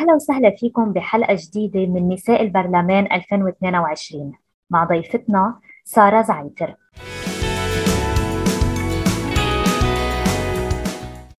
أهلا وسهلا فيكم بحلقة جديدة من نساء البرلمان 2022 مع ضيفتنا سارة زعيتر.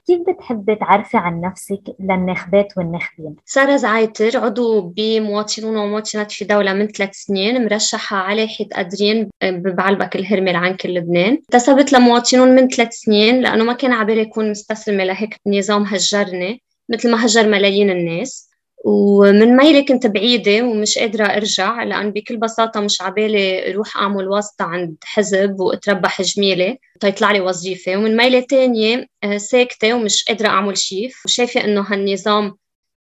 كيف بتحبي تعرفي عن نفسك للناخبات والناخبين؟ سارة زعيتر عضو بمواطنون ومواطنات في دولة من ثلاث سنين مرشحة على حيث قادرين بعلبك الهرمي العنكر لبنان انتسبت لمواطنون من ثلاث سنين لأنه ما كان عبالي يكون مستسلمة لهيك نظام هجرني مثل ما هجر ملايين الناس. ومن ميلة كنت بعيدة ومش قادرة أرجع لأن بكل بساطة مش عبالي أروح أعمل واسطة عند حزب وأتربح جميلة تيطلع لي وظيفة. ومن ميلة تانية آه، ساكتة ومش قادرة أعمل شيء وشايفة إنه هالنظام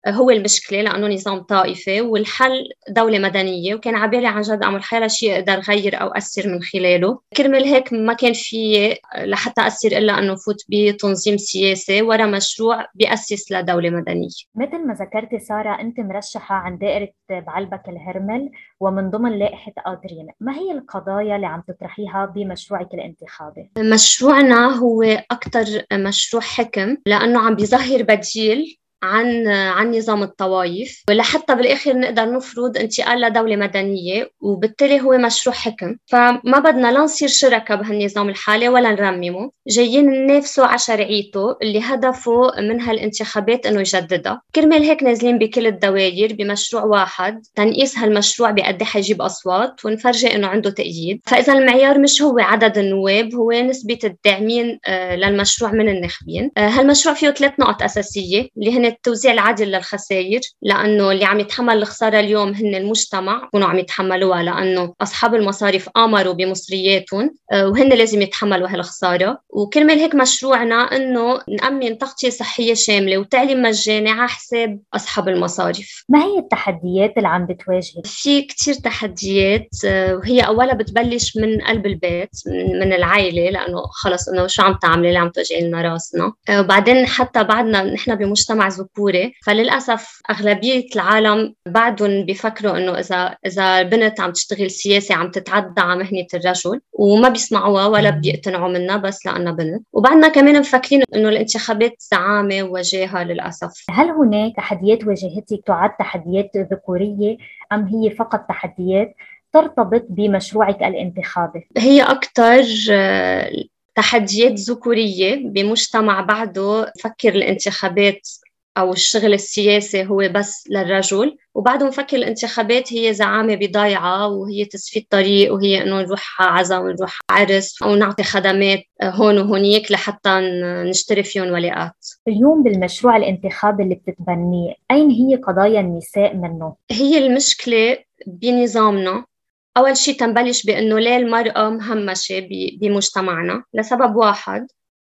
هو المشكلة لأنه نظام طائفي والحل دولة مدنية وكان عبالي عن جد أعمل حالة شيء أقدر غير أو أثر من خلاله. كرمال هيك ما كان في لحتى أثر إلا أنه فوت بتنظيم سياسي ورا مشروع بيأسس لدولة مدنية. مثل ما ذكرتي سارة أنت مرشحة عن دائرة بعلبك الهرمل ومن ضمن لائحة قادرين ما هي القضايا اللي عم تطرحيها بمشروعك الانتخابي؟ مشروعنا هو أكثر مشروع حكم لأنه عم بيظهر بديل عن عن نظام الطوائف. ولحتى بالآخر نقدر نفرض انتقال لدولة مدنية وبالتالي هو مشروع حكم. فما بدنا لا نصير شركاء بهالنظام الحالي ولا نرممه. جايين ننافسوا على شرعيته اللي هدفه من هالانتخابات إنه يجددها. كرمال هيك نازلين بكل الدوائر بمشروع واحد. تنقيس هالمشروع بقد حيجيب أصوات ونفرجي إنه عنده تأييد. فإذا المعيار مش هو عدد النواب هو نسبة الداعمين آه، للمشروع من الناخبين. آه، هالمشروع فيه ثلاث نقط أساسية اللي هن التوزيع العادل للخسائر لأنه اللي عم يتحمل الخسارة اليوم هن المجتمع يكونوا عم يتحملوها لأنه أصحاب المصاريف آمروا بمصرياتهم آه، وهن لازم يتحملوا هالخسارة. وكرمال هيك مشروعنا إنه نأمن تغطية صحية شاملة وتعليم مجاني على حساب أصحاب المصاريف. ما هي التحديات اللي عم بتواجهك في كثير تحديات آه، وهي اولها بتبلش من قلب البيت من العائله لأنه خلص إنه شو عم تعملي؟ اللي عم توجعي لنا راسنا. آه، وبعدين حتى بعدنا نحن بمجتمع ذكوري فللأسف أغلبية العالم بعدهم بيفكروا إنه اذا إذا بنت عم تشتغل سياسة عم تتعدى على مهنة الرجل وما بيسمعوها ولا بيقتنعوا منها بس لأنها بنت. وبعدنا كمان مفكرين إنه الانتخابات زعامة وجاهه للأسف. هل هناك تحديات واجهتك تعد تحديات ذكورية أم هي فقط تحديات ترتبط بمشروعك الانتخابي؟ هي أكثر آه، تحديات ذكورية بمجتمع بعده فكر الانتخابات أو الشغل السياسي هو بس للرجل. وبعده مفكر الانتخابات هي زعامة بضيعة وهي تسفيد طريق وهي إنه نروح عزا ونروح عرس أو نعطي خدمات هون وهونيك لحتى نشتري فيهم ولاءات اليوم بالمشروع الانتخابي اللي بتتبنيه أين هي قضايا النساء منه؟ هي المشكلة بنظامنا. أول شيء تنبلش بأنه ليه المرأة مهمشة بمجتمعنا لسبب واحد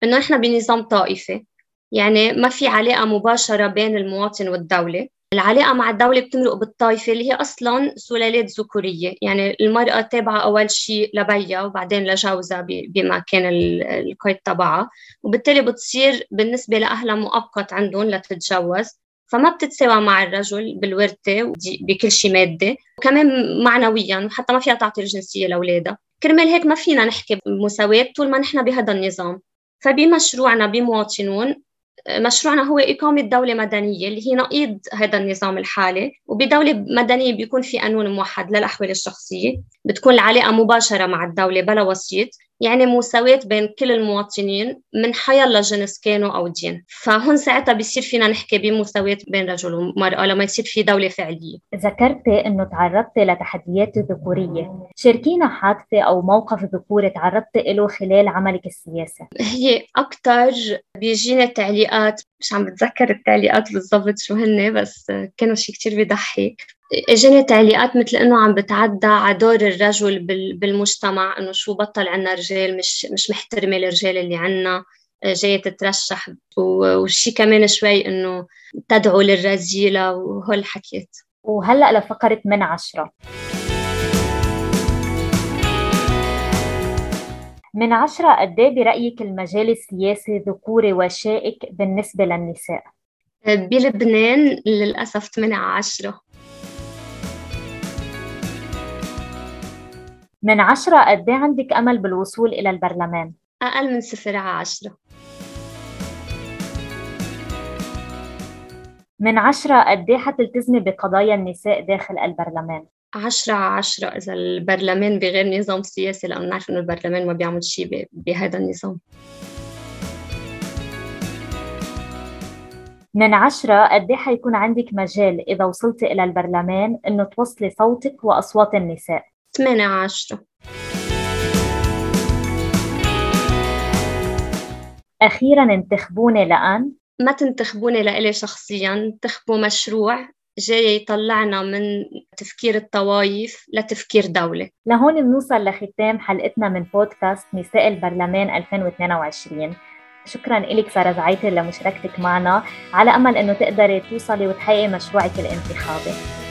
إنه إحنا بنظام طائفي. يعني ما في علاقة مباشرة بين المواطن والدولة. العلاقة مع الدولة بتمرق بالطائفة اللي هي أصلا سلالات ذكورية. يعني المرأة تابعة أول شيء لبيها وبعدين لجوزها بمكان القيد تبعها. وبالتالي بتصير بالنسبة لأهلها مؤقت عندهم لتتجوز. فما بتتساوى مع الرجل بالورثة بكل شيء مادي وكمان معنويا وحتى ما فيها تعطي الجنسية لأولادها. كرمال هيك ما فينا نحكي بمساواة طول ما نحن بهذا النظام. فبمشروعنا بمواطنون مشروعنا هو إقامة دولة مدنية اللي هي نقيض هذا النظام الحالي. وبدولة مدنية بيكون في قانون موحد للأحوال الشخصية. بتكون العلاقة مباشرة مع الدولة بلا وسيط. يعني مساواة بين كل المواطنين من حيلا جنس كانوا أو دين. فهون ساعتها بيصير فينا نحكي بمساواة بين رجل ومرأة لما يصير في دولة فعلية. ذكرتي أنه تعرضتي لتحديات ذكورية. شاركينا حادثة أو موقف ذكوري تعرضتي له خلال عملك السياسي؟ هي أكثر بيجينا تعليقات مش عم بتذكر التعليقات بالضبط شو هن بس كانوا شيء كتير بيضحك اجاني تعليقات مثل إنه عم بتعدى على دور الرجل بالمجتمع إنه شو بطل عنا رجال مش مش محترمة الرجال اللي عنا جاية تترشح وشي كمان شوي إنه تدعو للرذيله وهول الحكيات وهلأ لفقرة من عشرة. من عشرة قد إيه برأيك المجال السياسي ذكوري وشائك بالنسبة للنساء؟ بلبنان للأسف 8 على 10 من عشرة قد إيه عندك أمل بالوصول إلى البرلمان؟ أقل من صفر على عشرة من عشرة قد إيه حتلتزمي بقضايا النساء داخل البرلمان؟ عشرة على عشرة إذا البرلمان بغير نظام سياسي لأنه نعرف إنه البرلمان ما بيعمل شيء بهذا النظام. من عشرة قد إيه حيكون عندك مجال إذا وصلتي إلى البرلمان إنه توصلي صوتك وأصوات النساء؟ ثمانية على عشرة. أخيرا انتخبوني لأن؟ ما تنتخبوني لإلي شخصيا انتخبوا مشروع جاي يطلعنا من تفكير الطوائف لتفكير دولة. لهون بنوصل لختام حلقتنا من بودكاست نساء البرلمان 2022 شكرا لك سارة زعيتي لمشاركتك معنا. على أمل أنه تقدري توصلي وتحققي مشروعك الانتخابي.